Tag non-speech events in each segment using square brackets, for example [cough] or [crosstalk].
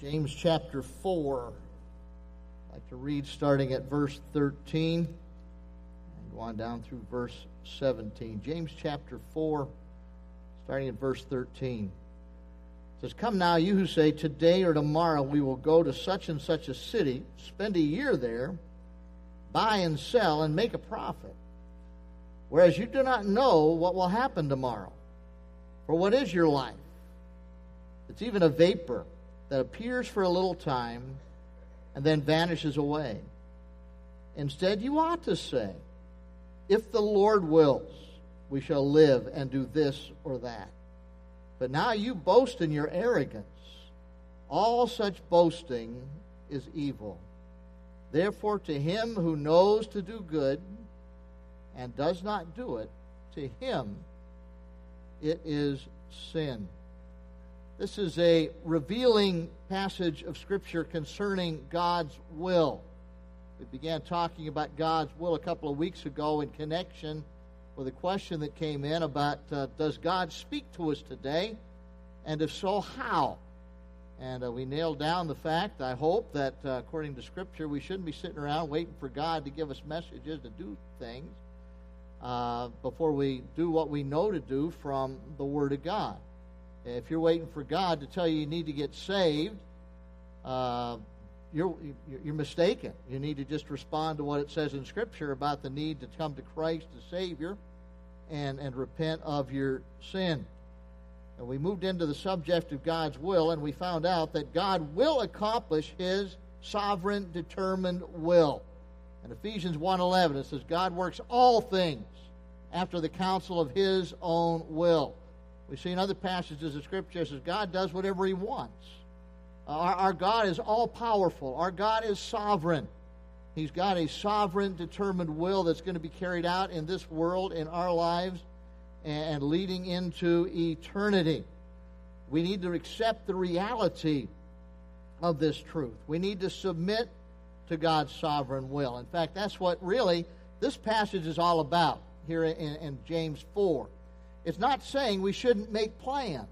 James chapter 4. I'd like to read starting at verse 13 and go on down through verse 17. James chapter 4, starting at verse 13. It says, Come now, you who say, Today or tomorrow we will go to such and such a city, spend a year there, buy and sell, and make a profit. Whereas you do not know what will happen tomorrow. For what is your life? It's even a vapor that appears for a little time and then vanishes away. Instead, you ought to say, If the Lord wills, we shall live and do this or that. But now you boast in your arrogance. All such boasting is evil. Therefore, to him who knows to do good and does not do it, to him it is sin. This is a revealing passage of Scripture concerning God's will. We began talking about God's will a couple of weeks ago in connection with a question that came in about uh, does God speak to us today? And if so, how? And uh, we nailed down the fact, I hope, that uh, according to Scripture, we shouldn't be sitting around waiting for God to give us messages to do things uh, before we do what we know to do from the Word of God. If you're waiting for God to tell you you need to get saved, uh, you're, you're mistaken. You need to just respond to what it says in Scripture about the need to come to Christ the Savior and, and repent of your sin. And we moved into the subject of God's will, and we found out that God will accomplish His sovereign, determined will. In Ephesians 1.11, it says, God works all things after the counsel of His own will. We see in other passages of Scripture says God does whatever He wants. Our, our God is all powerful. Our God is sovereign. He's got a sovereign, determined will that's going to be carried out in this world, in our lives, and leading into eternity. We need to accept the reality of this truth. We need to submit to God's sovereign will. In fact, that's what really this passage is all about here in, in James 4. It's not saying we shouldn't make plans.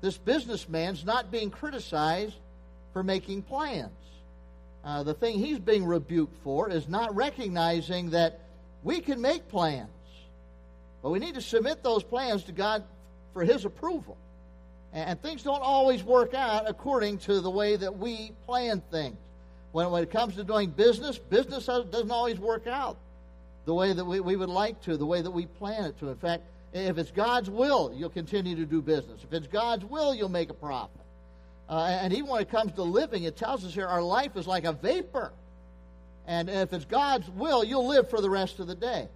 This businessman's not being criticized for making plans. Uh, the thing he's being rebuked for is not recognizing that we can make plans, but we need to submit those plans to God for His approval. And, things don't always work out according to the way that we plan things. When, when it comes to doing business, business doesn't always work out the way that we, we would like to, the way that we plan it to. In fact, if it's God's will, you'll continue to do business. If it's God's will, you'll make a profit. Uh, and even when it comes to living, it tells us here our life is like a vapor. And if it's God's will, you'll live for the rest of the day.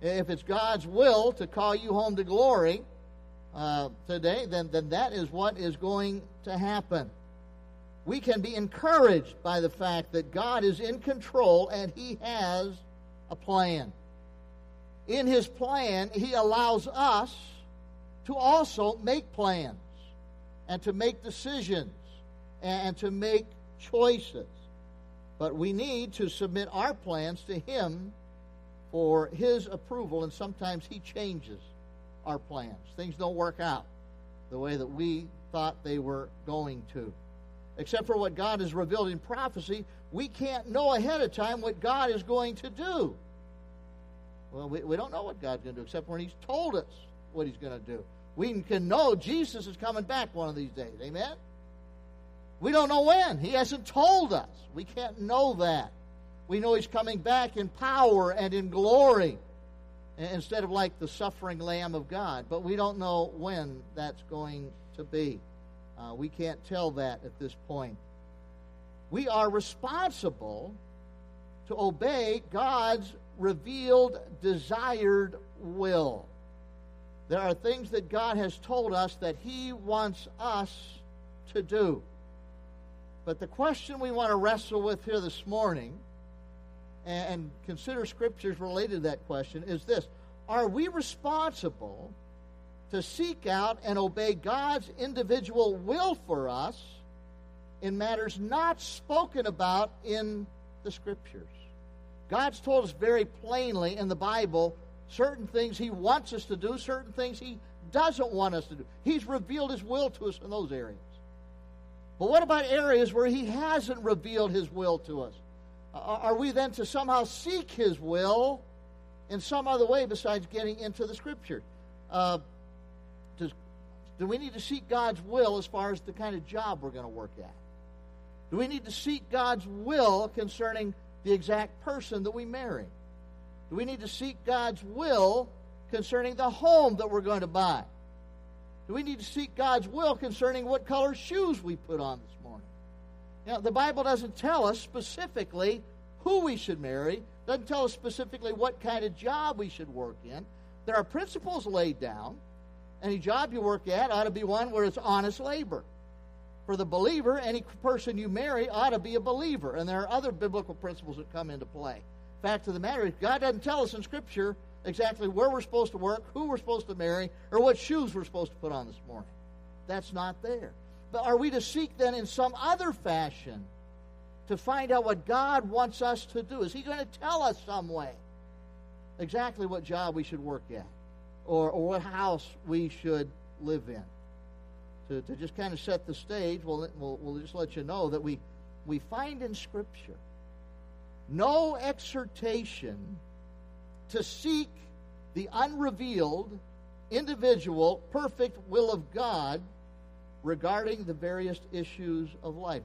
If it's God's will to call you home to glory uh, today, then, then that is what is going to happen. We can be encouraged by the fact that God is in control and He has a plan in his plan, he allows us to also make plans and to make decisions and to make choices. But we need to submit our plans to him for his approval, and sometimes he changes our plans. Things don't work out the way that we thought they were going to. Except for what God has revealed in prophecy, we can't know ahead of time what God is going to do. Well, we, we don't know what God's going to do except when He's told us what He's going to do. We can know Jesus is coming back one of these days. Amen? We don't know when. He hasn't told us. We can't know that. We know He's coming back in power and in glory instead of like the suffering Lamb of God. But we don't know when that's going to be. Uh, we can't tell that at this point. We are responsible to obey God's revealed, desired will. There are things that God has told us that He wants us to do. But the question we want to wrestle with here this morning and consider scriptures related to that question is this Are we responsible to seek out and obey God's individual will for us in matters not spoken about in the scriptures? God's told us very plainly in the Bible certain things He wants us to do, certain things He doesn't want us to do. He's revealed His will to us in those areas. But what about areas where He hasn't revealed His will to us? Are we then to somehow seek His will in some other way besides getting into the Scripture? Uh, does, do we need to seek God's will as far as the kind of job we're going to work at? Do we need to seek God's will concerning the exact person that we marry? Do we need to seek God's will concerning the home that we're going to buy? Do we need to seek God's will concerning what color shoes we put on this morning? Know, the Bible doesn't tell us specifically who we should marry, doesn't tell us specifically what kind of job we should work in. There are principles laid down. Any job you work at ought to be one where it's honest labor. For the believer, any person you marry ought to be a believer. And there are other biblical principles that come into play. Fact of the matter is, God doesn't tell us in Scripture exactly where we're supposed to work, who we're supposed to marry, or what shoes we're supposed to put on this morning. That's not there. But are we to seek then in some other fashion to find out what God wants us to do? Is He going to tell us some way exactly what job we should work at or, or what house we should live in? To, to just kind of set the stage, we'll, we'll, we'll just let you know that we, we find in Scripture no exhortation to seek the unrevealed, individual, perfect will of God regarding the various issues of life.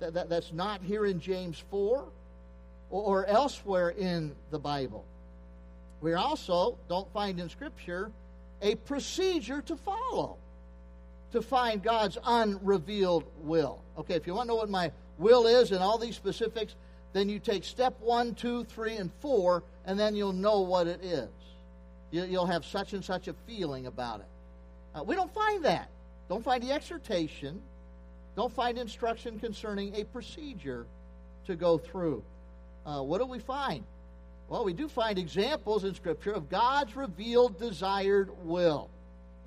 That, that, that's not here in James 4 or, or elsewhere in the Bible. We also don't find in Scripture a procedure to follow to find God's unrevealed will. Okay, if you want to know what my will is and all these specifics, then you take step one, two, three, and four, and then you'll know what it is. You'll have such and such a feeling about it. Uh, we don't find that. Don't find the exhortation. Don't find instruction concerning a procedure to go through. Uh, what do we find? Well, we do find examples in Scripture of God's revealed desired will.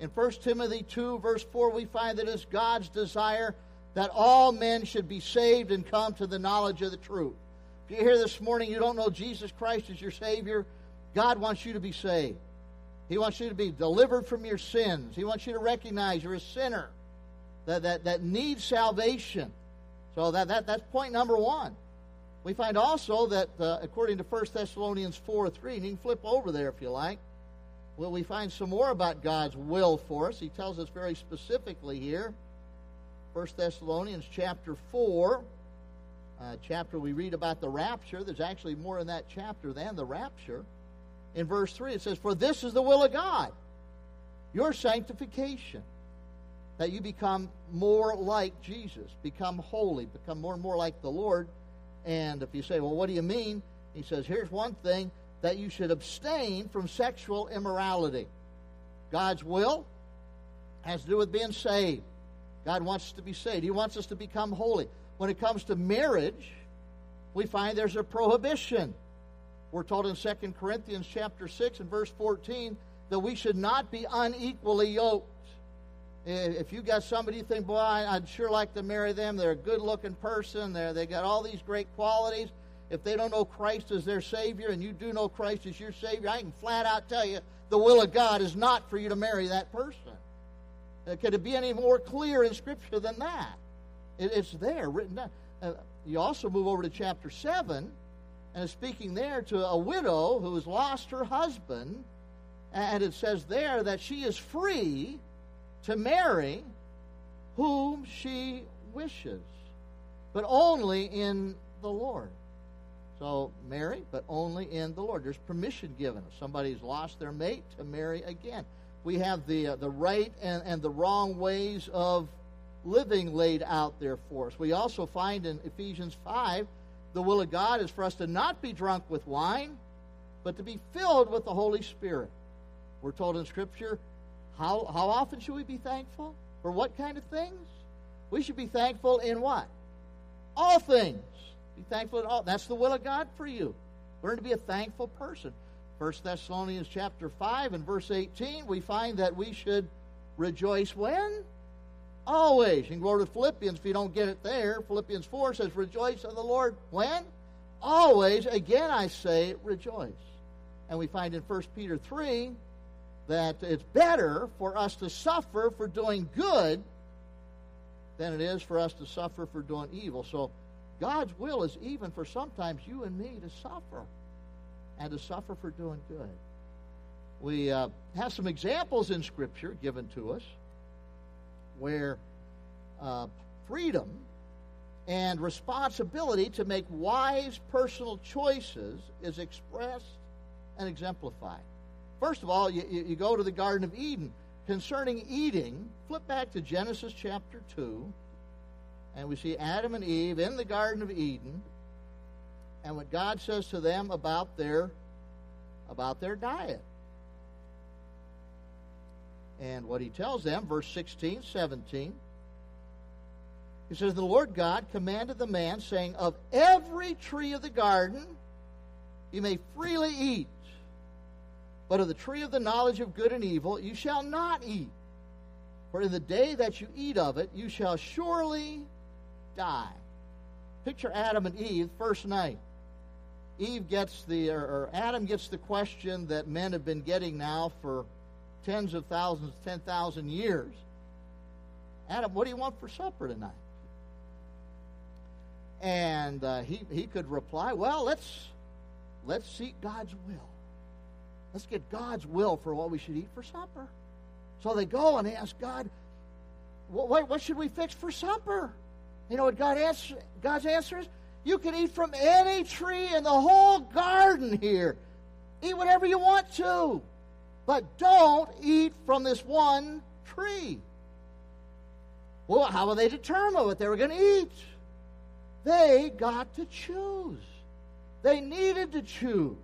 In 1 Timothy 2, verse 4, we find that it's God's desire that all men should be saved and come to the knowledge of the truth. If you're here this morning, you don't know Jesus Christ as your Savior, God wants you to be saved. He wants you to be delivered from your sins. He wants you to recognize you're a sinner that, that, that needs salvation. So that, that, that's point number one. We find also that, uh, according to 1 Thessalonians 4 3, and you can flip over there if you like, well, we find some more about God's will for us. He tells us very specifically here. 1 Thessalonians chapter 4, uh, chapter we read about the rapture. There's actually more in that chapter than the rapture. In verse 3, it says, For this is the will of God, your sanctification, that you become more like Jesus, become holy, become more and more like the Lord. And if you say, Well, what do you mean? He says, Here's one thing that you should abstain from sexual immorality. God's will has to do with being saved. God wants us to be saved. He wants us to become holy when it comes to marriage, we find there's a prohibition. We're told in 2 Corinthians chapter 6 and verse 14 that we should not be unequally yoked. If you got somebody you think, boy, I'd sure like to marry them, they're a good looking person, they're, they got all these great qualities. If they don't know Christ as their Savior and you do know Christ as your Savior, I can flat out tell you the will of God is not for you to marry that person. Could it be any more clear in Scripture than that? It, it's there, written down. Uh, you also move over to chapter 7, and it's speaking there to a widow who has lost her husband, and it says there that she is free to marry whom she wishes, but only in the Lord. So marry, but only in the Lord. There's permission given. If somebody's lost their mate, to marry again. We have the uh, the right and, and the wrong ways of living laid out there for us. We also find in Ephesians 5 the will of God is for us to not be drunk with wine, but to be filled with the Holy Spirit. We're told in Scripture, how, how often should we be thankful? For what kind of things? We should be thankful in what? All things. Be thankful at all. That's the will of God for you. Learn to be a thankful person. 1 Thessalonians chapter 5 and verse 18, we find that we should rejoice when? Always. You can go to Philippians if you don't get it there. Philippians 4 says, Rejoice in the Lord. When? Always. Again, I say, rejoice. And we find in 1 Peter 3 that it's better for us to suffer for doing good than it is for us to suffer for doing evil. So God's will is even for sometimes you and me to suffer and to suffer for doing good. We uh, have some examples in Scripture given to us where uh, freedom and responsibility to make wise personal choices is expressed and exemplified. First of all, you, you go to the Garden of Eden. Concerning eating, flip back to Genesis chapter 2, and we see Adam and Eve in the Garden of Eden, and what God says to them about their about their diet. And what he tells them, verse 16, 17, he says, The Lord God commanded the man, saying, Of every tree of the garden you may freely eat, but of the tree of the knowledge of good and evil you shall not eat. For in the day that you eat of it, you shall surely die. Picture Adam and Eve, first night. Eve gets the, or, Adam gets the question that men have been getting now for tens of thousands, 10,000 years. Adam, what do you want for supper tonight? And uh, he, he could reply, well, let's, let's seek God's will. Let's get God's will for what we should eat for supper. So they go and ask God, what, what should we fix for supper? You know what God answer, God's answer is? You can eat from any tree in the whole garden here. Eat whatever you want to. But don't eat from this one tree. Well, how will they determine what they were going to eat? They got to choose. They needed to choose.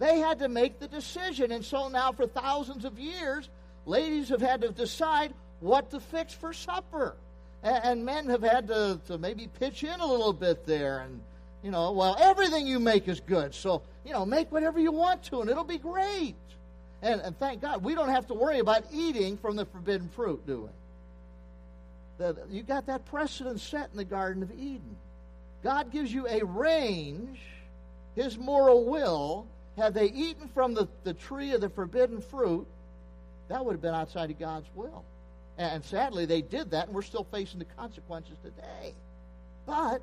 They had to make the decision. And so now, for thousands of years, ladies have had to decide what to fix for supper. And, men have had to, to maybe pitch in a little bit there. And, you know, well, everything you make is good. So, you know, make whatever you want to, and it'll be great. And, and thank God, we don't have to worry about eating from the forbidden fruit, do we? The, you got that precedent set in the Garden of Eden. God gives you a range, His moral will. Had they eaten from the, the tree of the forbidden fruit, that would have been outside of God's will. And sadly, they did that, and we're still facing the consequences today. But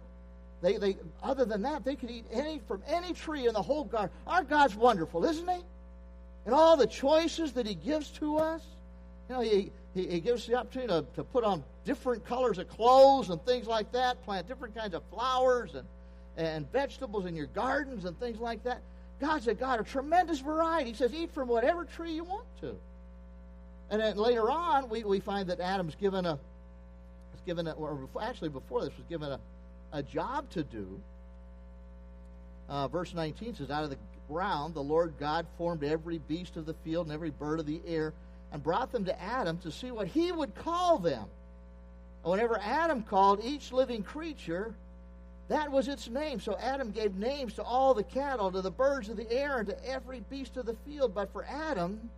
they, they, other than that, they could eat any from any tree in the whole garden. Our God's wonderful, isn't He? And all the choices that He gives to us. You know, He, he, he gives the opportunity to, to put on different colors of clothes and things like that, plant different kinds of flowers and, and vegetables in your gardens and things like that. God's a God of tremendous variety. He says, eat from whatever tree you want to. And then later on, we, we find that Adam's given a, was given a, or actually before this, was given a, a job to do. Uh, verse 19 says, Out of the ground the Lord God formed every beast of the field and every bird of the air and brought them to Adam to see what he would call them. And whenever Adam called each living creature, that was its name. So Adam gave names to all the cattle, to the birds of the air, and to every beast of the field. But for Adam,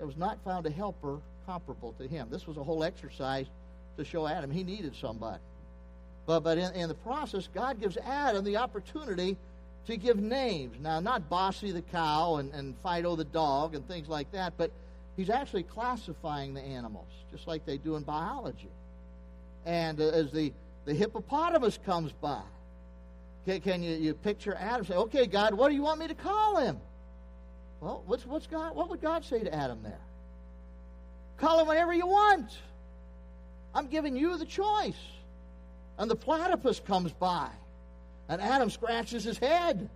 there was not found a helper comparable to him. This was a whole exercise to show Adam he needed somebody. But, but in, in the process, God gives Adam the opportunity to give names. Now, not Bossy the cow and, and Fido the dog and things like that, but he's actually classifying the animals, just like they do in biology. And uh, as the, the hippopotamus comes by, can, can you, you picture Adam say, okay, God, what do you want me to call him? Well, what's, what's God, what would God say to Adam there? Call him whatever you want. I'm giving you the choice. And the platypus comes by, and Adam scratches his head.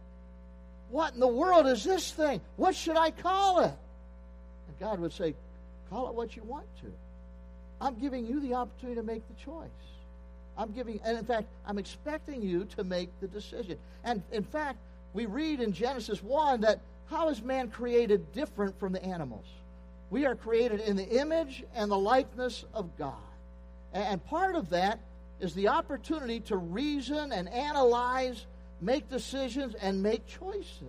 What in the world is this thing? What should I call it? And God would say, Call it what you want to. I'm giving you the opportunity to make the choice. I'm giving, and in fact, I'm expecting you to make the decision. And in fact, we read in Genesis 1 that how is man created different from the animals? We are created in the image and the likeness of God. And part of that is the opportunity to reason and analyze, make decisions, and make choices.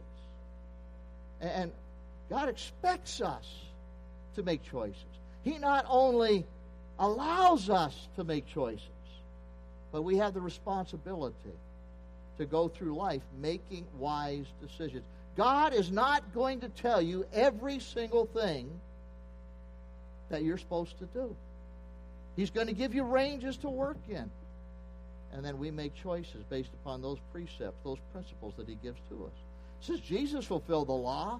And God expects us to make choices. He not only allows us to make choices, but we have the responsibility to go through life making wise decisions. God is not going to tell you every single thing that you're supposed to do. He's going to give you ranges to work in. And then we make choices based upon those precepts, those principles that he gives to us. Since Jesus fulfilled the law,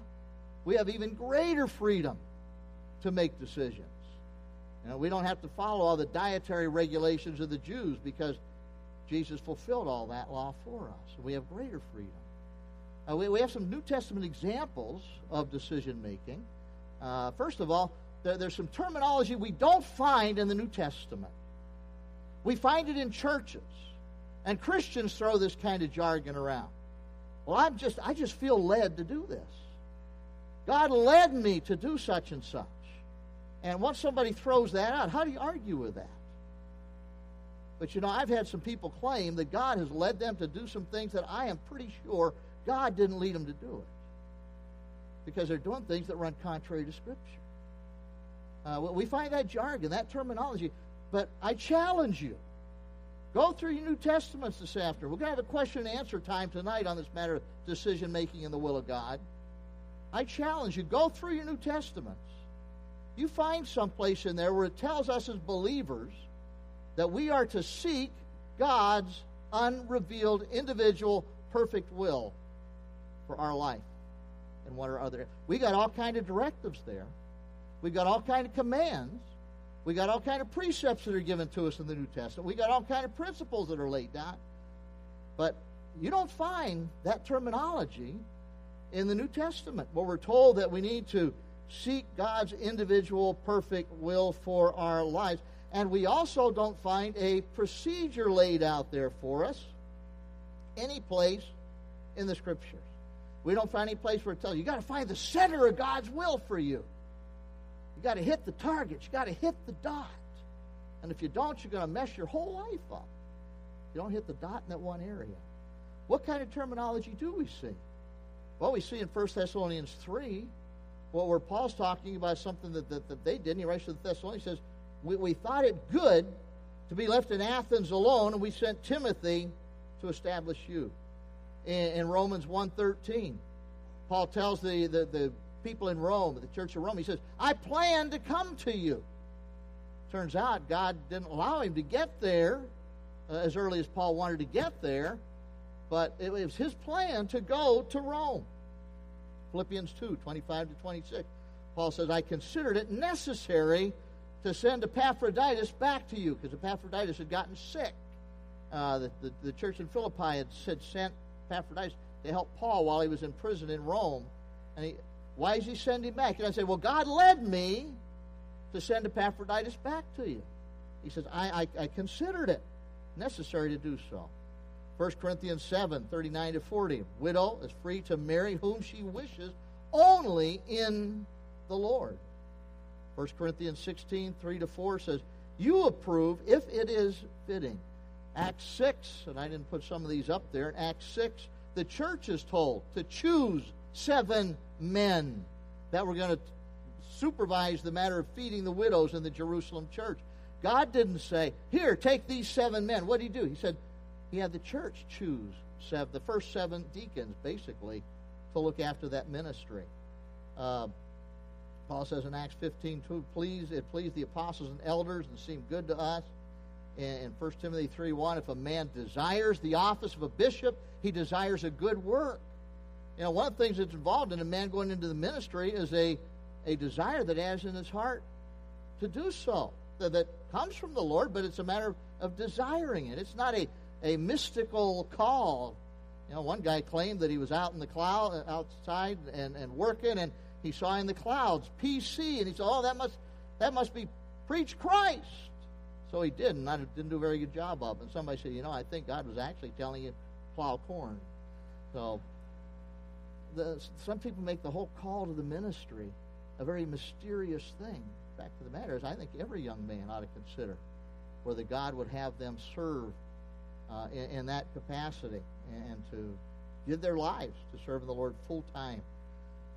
we have even greater freedom to make decisions. You know, we don't have to follow all the dietary regulations of the Jews because Jesus fulfilled all that law for us. We have greater freedom. Uh, we, we have some New Testament examples of decision making. Uh, first of all, there, there's some terminology we don't find in the New Testament. We find it in churches, and Christians throw this kind of jargon around. Well, I'm just I just feel led to do this. God led me to do such and such. And once somebody throws that out, how do you argue with that? But you know, I've had some people claim that God has led them to do some things that I am pretty sure God didn't lead them to do it. Because they're doing things that run contrary to Scripture. Uh, we find that jargon, that terminology. But I challenge you. Go through your New Testaments this afternoon. We're going to have a question and answer time tonight on this matter of decision making in the will of God. I challenge you. Go through your New Testaments. You find someplace in there where it tells us as believers that we are to seek God's unrevealed individual perfect will for our life and what are other we got all kind of directives there. We got all kind of commands. We got all kind of precepts that are given to us in the new testament. We got all kind of principles that are laid down. But you don't find that terminology in the new testament. Where we're told that we need to seek god's individual perfect will for our lives. And we also don't find a procedure laid out there for us any place in the scriptures we don't find any place where it tells you, you got to find the center of God's will for you. You got to hit the target. You got to hit the dot. And if you don't, you're going to mess your whole life up. You don't hit the dot in that one area. What kind of terminology do we see? Well, we see in 1 Thessalonians 3, well, where Paul's talking about something that, that, that they did, and he writes to the Thessalonians, he says, we, we thought it good to be left in Athens alone, and we sent Timothy to establish you in, in Romans 1.13. Paul tells the, the, the people in Rome, the church of Rome, he says, I plan to come to you. Turns out God didn't allow him to get there uh, as early as Paul wanted to get there, but it was his plan to go to Rome. Philippians 2 25 to 26. Paul says, I considered it necessary to send Epaphroditus back to you because Epaphroditus had gotten sick. Uh, the, the, the, church in Philippi had, had sent Epaphroditus to help Paul while he was in prison in Rome. And he, why is he sending back? And I say, well, God led me to send Epaphroditus back to you. He says, I, I, I considered it necessary to do so. 1 Corinthians 7, 39 to 40. Widow is free to marry whom she wishes only in the Lord. 1 Corinthians 16, 3 to 4 says, You approve if it is fitting. Acts 6, and I didn't put some of these up there, in Acts 6, the church is told to choose seven men that were going to supervise the matter of feeding the widows in the Jerusalem church. God didn't say, Here, take these seven men. What did he do? He said, He had the church choose seven, the first seven deacons, basically, to look after that ministry. Uh, Paul says in Acts 15, please, it pleased the apostles and elders and seemed good to us in 1 Timothy 3 1, if a man desires the office of a bishop, he desires a good work. You know, one of the things that's involved in a man going into the ministry is a, a desire that has in his heart to do so. That, that comes from the Lord, but it's a matter of, of desiring it. It's not a, a mystical call. You know, one guy claimed that he was out in the cloud, uh, outside and, and working, and he saw in the clouds PC, and he said, "Oh, that must that must be preach Christ." So he did, and I didn't do a very good job of it. And somebody said, you know, I think God was actually telling you plow corn. So the, some people make the whole call to the ministry a very mysterious thing. Fact of the matter is, I think every young man ought to consider whether God would have them serve uh, in, in, that capacity and to give their lives to serve the Lord full time.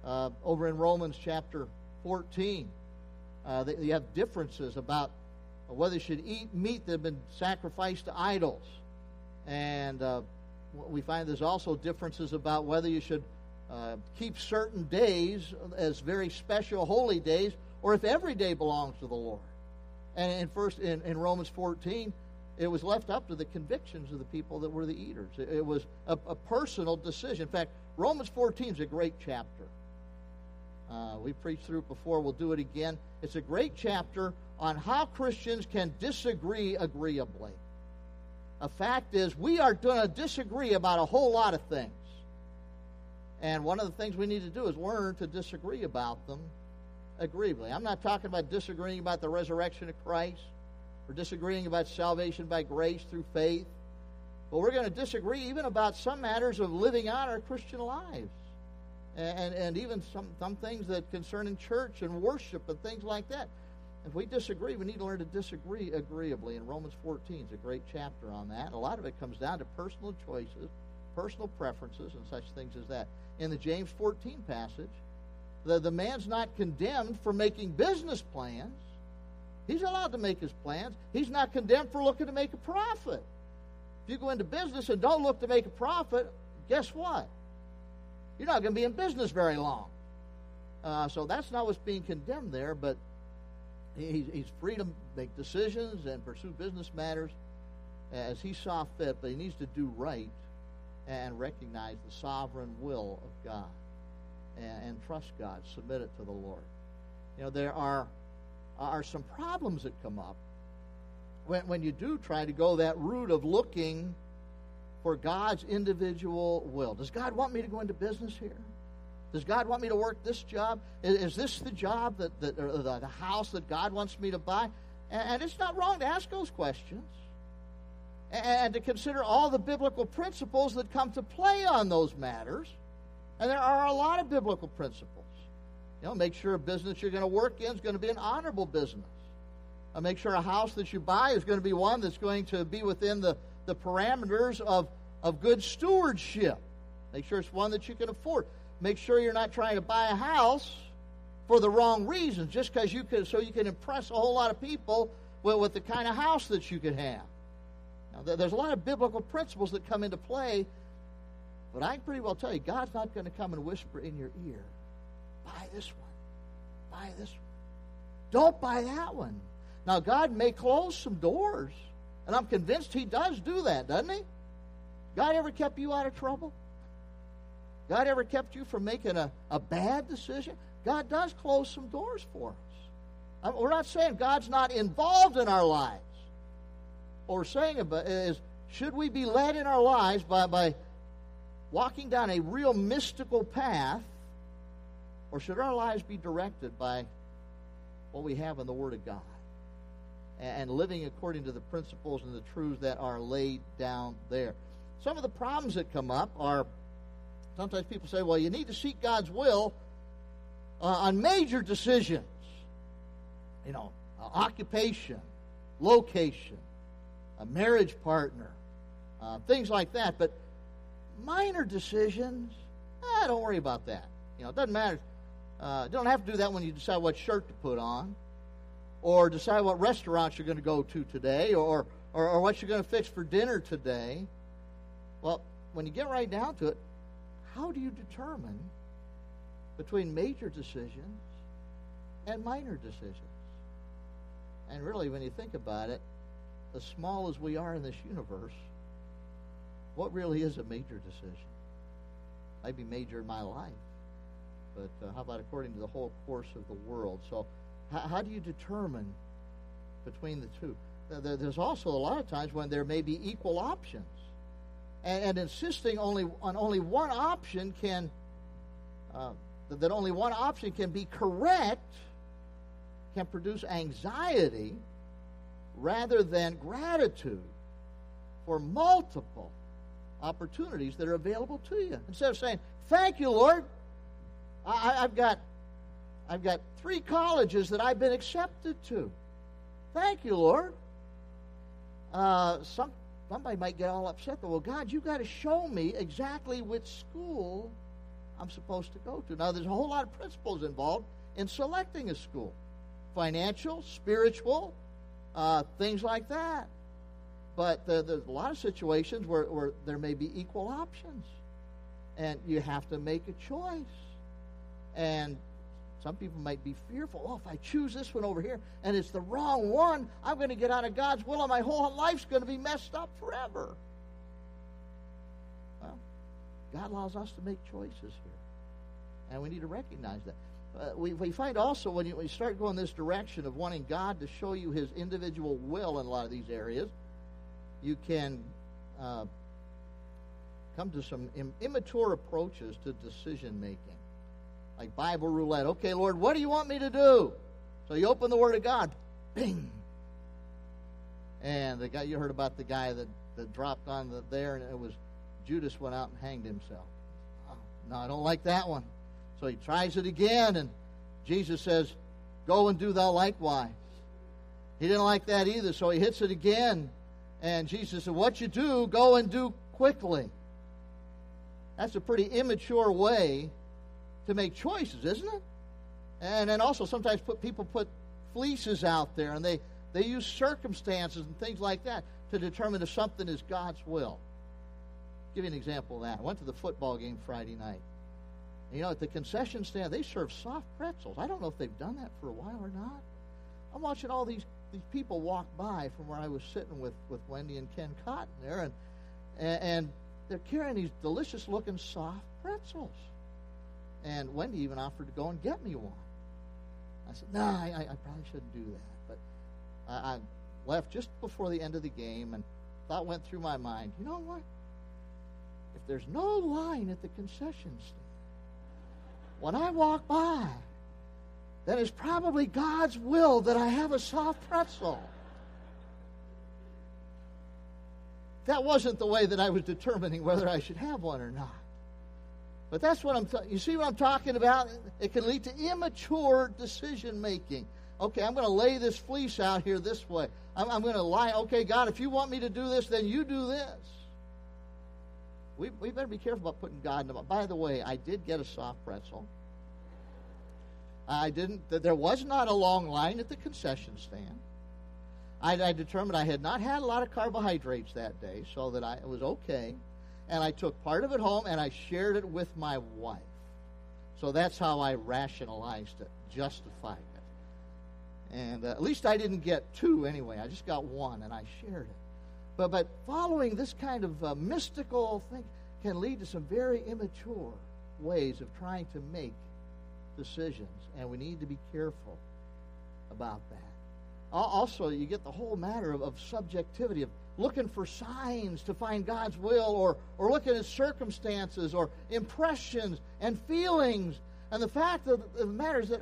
Uh, over in Romans chapter 14, uh, they, you have differences about whether you should eat meat that had been sacrificed to idols. And uh, we find there's also differences about whether you should uh, keep certain days as very special holy days or if every day belongs to the Lord. And in first in, in Romans 14, it was left up to the convictions of the people that were the eaters. It, it was a, a, personal decision. In fact, Romans 14 is a great chapter. Uh, we preached through it before. We'll do it again. It's a great chapter on how Christians can disagree agreeably. A fact is, we are going to disagree about a whole lot of things. And one of the things we need to do is learn to disagree about them agreeably. I'm not talking about disagreeing about the resurrection of Christ or disagreeing about salvation by grace through faith. But we're going to disagree even about some matters of living out our Christian lives. And, and even some, some things that concern in church and worship and things like that. If we disagree, we need to learn to disagree agreeably. And Romans 14 is a great chapter on that. A lot of it comes down to personal choices, personal preferences, and such things as that. In the James 14 passage, the, the man's not condemned for making business plans. He's allowed to make his plans. He's not condemned for looking to make a profit. If you go into business and don't look to make a profit, guess what? You're not going to be in business very long. Uh, so that's not what's being condemned there, but he's free to make decisions and pursue business matters as he saw fit, but he needs to do right and recognize the sovereign will of God and, and trust God, submit it to the Lord. You know, there are, are some problems that come up when, when you do try to go that route of looking for God's individual will. Does God want me to go into business here? Does God want me to work this job? Is, this the job that, that or the, the house that God wants me to buy? And, it's not wrong to ask those questions and, and to consider all the biblical principles that come to play on those matters. And there are a lot of biblical principles. You know, make sure a business you're going to work in is going to be an honorable business. Uh, make sure a house that you buy is going to be one that's going to be within the, the parameters of, of good stewardship. Make sure it's one that you can afford make sure you're not trying to buy a house for the wrong reasons, just because you can, so you can impress a whole lot of people with, with the kind of house that you could have. Now, there's a lot of biblical principles that come into play, but I can pretty well tell you, God's not going to come and whisper in your ear, buy this one, buy this one. Don't buy that one. Now, God may close some doors, and I'm convinced He does do that, doesn't He? God ever kept you out of trouble? God ever kept you from making a, a bad decision? God does close some doors for us. we're not saying God's not involved in our lives. What we're saying about is should we be led in our lives by, by walking down a real mystical path, or should our lives be directed by what we have in the Word of God and living according to the principles and the truths that are laid down there? Some of the problems that come up are Sometimes people say, well, you need to seek God's will uh, on major decisions. You know, uh, occupation, location, a marriage partner, uh, things like that. But minor decisions, eh, don't worry about that. You know, it doesn't matter. Uh, you don't have to do that when you decide what shirt to put on, or decide what restaurants you're going to go to today, or, or, or what you're going to fix for dinner today. Well, when you get right down to it, how do you determine between major decisions and minor decisions? And really, when you think about it, as small as we are in this universe, what really is a major decision? Might be major in my life, but uh, how about according to the whole course of the world? So, how do you determine between the two? There's also a lot of times when there may be equal options and, and insisting only on only one option can uh, that only one option can be correct can produce anxiety rather than gratitude for multiple opportunities that are available to you. Instead of saying, "Thank you, Lord, I, have got I've got three colleges that I've been accepted to. Thank you, Lord." Uh, some somebody might get all upset. Well, God, you got to show me exactly which school I'm supposed to go to. Now, there's a whole lot of principles involved in selecting a school financial, spiritual, uh, things like that. But there's a lot of situations where, where there may be equal options. And you have to make a choice. And Some people might be fearful. Oh, if I choose this one over here and it's the wrong one, I'm going to get out of God's will and my whole life's going to be messed up forever. Well, God allows us to make choices here. And we need to recognize that. Uh, we, we find also when you, when you start going this direction of wanting God to show you his individual will in a lot of these areas, you can uh, come to some Im- immature approaches to decision making. Like Bible roulette. Okay, Lord, what do you want me to do? So you open the Word of God. [clears throat] Bing! And the guy you heard about the guy that, that dropped on the there and it was Judas went out and hanged himself. Oh, no, I don't like that one. So he tries it again, and Jesus says, Go and do thou likewise. He didn't like that either, so he hits it again. And Jesus said, What you do, go and do quickly. That's a pretty immature way to make choices, isn't it? And then also sometimes put people put fleeces out there and they, they use circumstances and things like that to determine if something is God's will. I'll give you an example of that. I went to the football game Friday night. You know, at the concession stand, they serve soft pretzels. I don't know if they've done that for a while or not. I'm watching all these, these people walk by from where I was sitting with, with Wendy and Ken Cotton there, and, and, and they're carrying these delicious looking soft pretzels. And Wendy even offered to go and get me one. I said, no, I, I probably shouldn't do that. But I, I left just before the end of the game, and thought went through my mind, you know what? If there's no line at the concession stand, when I walk by, then it's probably God's will that I have a soft pretzel. That wasn't the way that I was determining whether I should have one or not. But that's what I'm. Ta- you see what I'm talking about? It can lead to immature decision making. Okay, I'm going to lay this fleece out here this way. I'm, I'm going to lie. Okay, God, if you want me to do this, then you do this. We, we better be careful about putting God in the. By the way, I did get a soft pretzel. I didn't. There was not a long line at the concession stand. I, I determined I had not had a lot of carbohydrates that day, so that I was okay. And I took part of it home and I shared it with my wife. So that's how I rationalized it, justified it. And uh, at least I didn't get two anyway. I just got one and I shared it. But, but following this kind of uh, mystical thing can lead to some very immature ways of trying to make decisions. And we need to be careful about that. Also, you get the whole matter of, of subjectivity, of looking for signs to find God's will, or, or looking at circumstances, or impressions and feelings. And the fact of the matter is that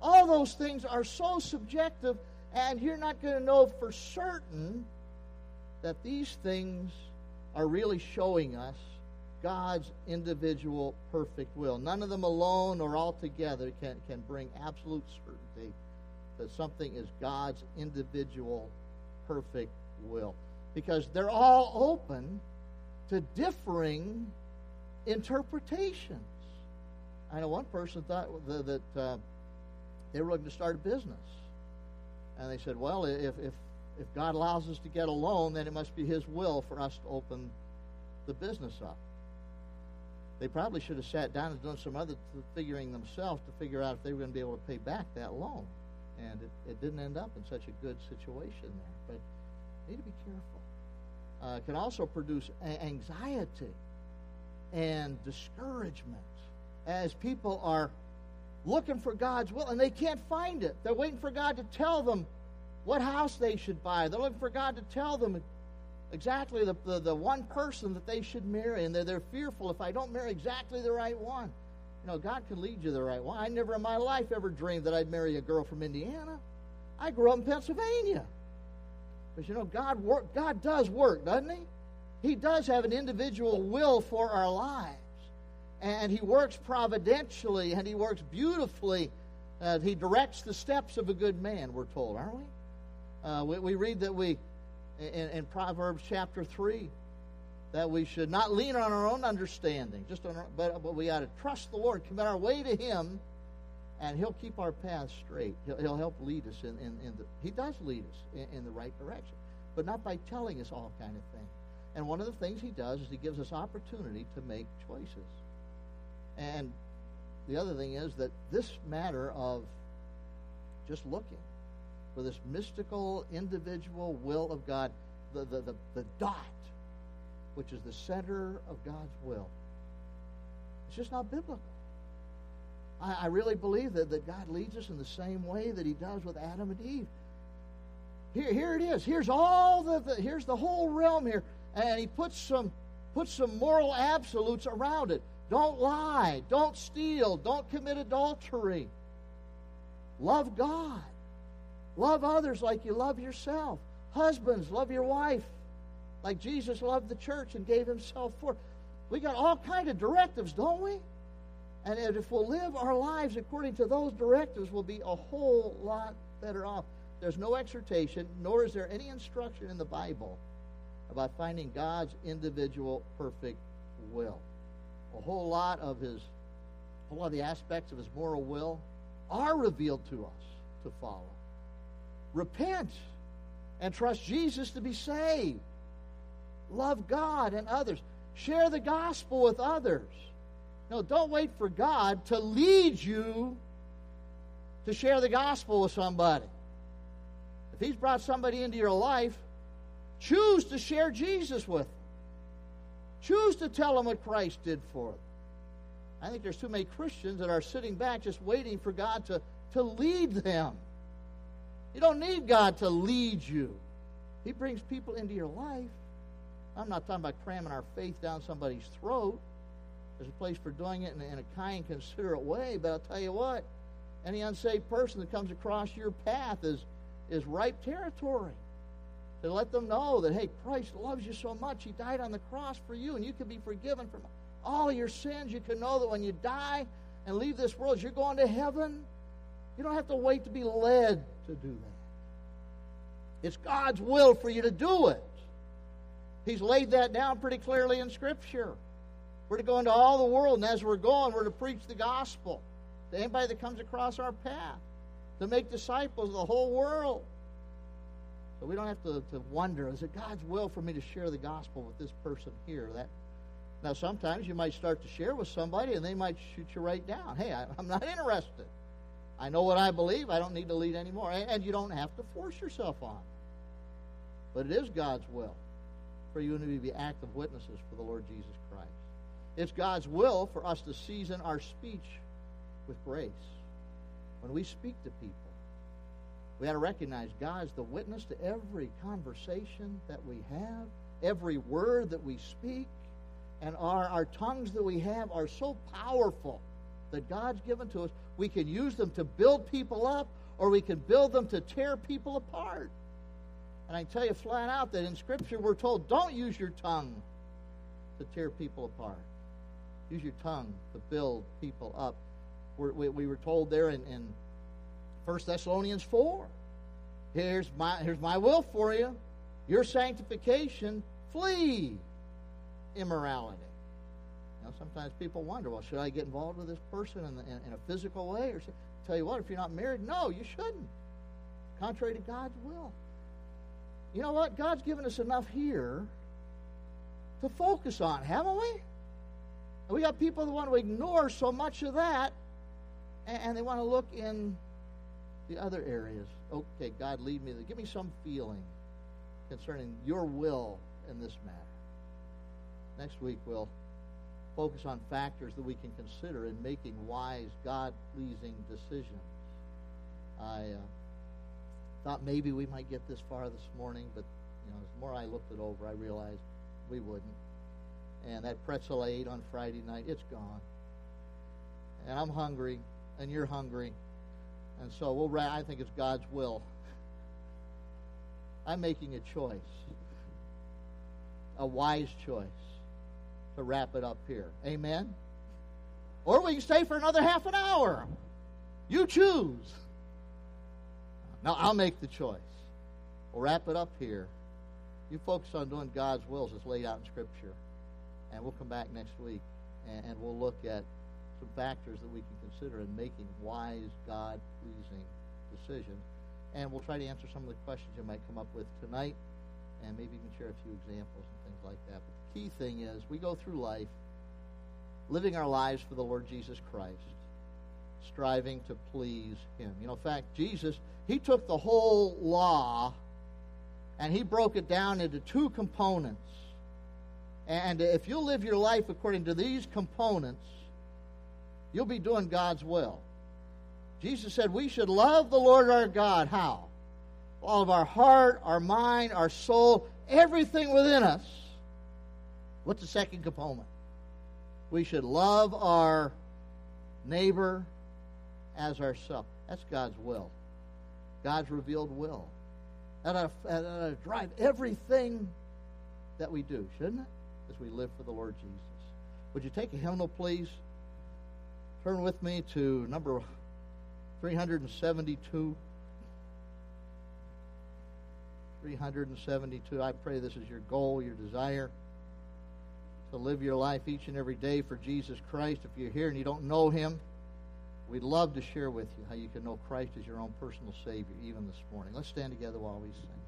all those things are so subjective, and you're not going to know for certain that these things are really showing us God's individual perfect will. None of them alone or altogether can, can bring absolute certainty that something is God's individual perfect will. Because they're all open to differing interpretations. I know one person thought that, uh, they were looking to start a business. And they said, well, if, if, if God allows us to get a loan, then it must be His will for us to open the business up. They probably should have sat down and done some other figuring themselves to figure out if they were going to be able to pay back that loan and it, it didn't end up in such a good situation there. But need to be careful. Uh, can also produce anxiety and discouragement as people are looking for God's will and they can't find it. They're waiting for God to tell them what house they should buy. They're looking for God to tell them exactly the, the, the one person that they should marry, and they're, they're fearful if I don't marry exactly the right one. You know, God can lead you the right one. I never in my life ever dreamed that I'd marry a girl from Indiana. I grew up in Pennsylvania. Because, you know, God, work, God does work, doesn't He? He does have an individual will for our lives. And He works providentially and He works beautifully. Uh, he directs the steps of a good man, we're told, aren't we? Uh, we, we read that we, in, in Proverbs chapter 3, that we should not lean on our own understanding, just on our, but, but we ought to trust the Lord, commit our way to Him, and He'll keep our path straight. He'll, he'll help lead us in, in, in, the. He does lead us in, in the right direction, but not by telling us all kind of things. And one of the things He does is He gives us opportunity to make choices. And the other thing is that this matter of just looking for this mystical individual will of God, the, the, the, the dot, which is the center of God's will, it's just not biblical. I, I really believe that, that God leads us in the same way that He does with Adam and Eve. Here, here it is. Here's all the, the here's the whole realm here, and He puts some puts some moral absolutes around it. Don't lie. Don't steal. Don't commit adultery. Love God. Love others like you love yourself. Husbands, love your wife like Jesus loved the church and gave himself for. We got all kind of directives, don't we? And if we'll live our lives according to those directives, we'll be a whole lot better off. There's no exhortation, nor is there any instruction in the Bible about finding God's individual perfect will. A whole lot of his, a whole lot of the aspects of his moral will are revealed to us to follow. Repent and trust Jesus to be saved. Love God and others. Share the gospel with others. No, don't wait for God to lead you to share the gospel with somebody. If He's brought somebody into your life, choose to share Jesus with them. Choose to tell them what Christ did for them. I think there's too many Christians that are sitting back just waiting for God to, to lead them. You don't need God to lead you. He brings people into your life. I'm not talking about cramming our faith down somebody's throat. There's a place for doing it in, in a kind, considerate way. But I'll tell you what, any unsaved person that comes across your path is, is ripe territory. To let them know that, hey, Christ loves you so much. He died on the cross for you, and you can be forgiven from all your sins. You can know that when you die and leave this world, you're going to heaven. You don't have to wait to be led to do that. It's God's will for you to do it. He's laid that down pretty clearly in Scripture. We're to go into all the world, and as we're going, we're to preach the gospel to anybody that comes across our path, to make disciples of the whole world. So we don't have to, to wonder, is it God's will for me to share the gospel with this person here? That Now, sometimes you might start to share with somebody, and they might shoot you right down. Hey, I, am not interested. I know what I believe. I don't need to lead anymore. And, you don't have to force yourself on. But it is God's will for you to be active witnesses for the Lord Jesus Christ. It's God's will for us to season our speech with grace. When we speak to people, we got to recognize God's the witness to every conversation that we have, every word that we speak, and our, our tongues that we have are so powerful that God's given to us. We can use them to build people up, or we can build them to tear people apart. And I tell you flat out that in Scripture we're told don't use your tongue to tear people apart. Use your tongue to build people up. We're, we, we were told there in, in 1 Thessalonians 4 here's my, here's my will for you your sanctification, flee immorality. Now, sometimes people wonder, well, should I get involved with this person in, in, in a physical way? Or should, tell you what, if you're not married, no, you shouldn't. Contrary to God's will. You know what? God's given us enough here to focus on, haven't we? We got people that want to ignore so much of that, and, and they want to look in the other areas. Okay, God, lead me. Give me some feeling concerning your will in this matter. Next week, we'll focus on factors that we can consider in making wise, God pleasing decisions. I uh, thought maybe we might get this far this morning, but you know, the more I looked it over, I realized we wouldn't. And that pretzel I ate on Friday night, it's gone. And I'm hungry, and you're hungry, and so we'll. I think it's God's will. [laughs] I'm making a choice, a wise choice, to wrap it up here. Amen. Or we can stay for another half an hour. You choose. Now, I'll make the choice. We'll wrap it up here. You focus on doing God's wills as laid out in Scripture. And we'll come back next week and, and we'll look at some factors that we can consider in making wise, God pleasing decisions. And we'll try to answer some of the questions you might come up with tonight and maybe even share a few examples and things like that. But the key thing is we go through life living our lives for the Lord Jesus Christ. striving to please Him. You know, in fact, Jesus, He took the whole law and He broke it down into two components. And if you live your life according to these components, you'll be doing God's will. Jesus said we should love the Lord our God. How? All of our heart, our mind, our soul, everything within us. What's the second component? We should love our neighbor as ourselves. That's God's will. God's revealed will. Ought, to, that ought to drive everything that we do, shouldn't it? As we live for the Lord Jesus. Would you take a hymnal, please? Turn with me to number 372. 372. I pray this is your goal, your desire to live your life each and every day for Jesus Christ. If you're here and you don't know Him, we'd love to share with you how you can know Christ as your own personal Savior even this morning. Let's stand together while we sing.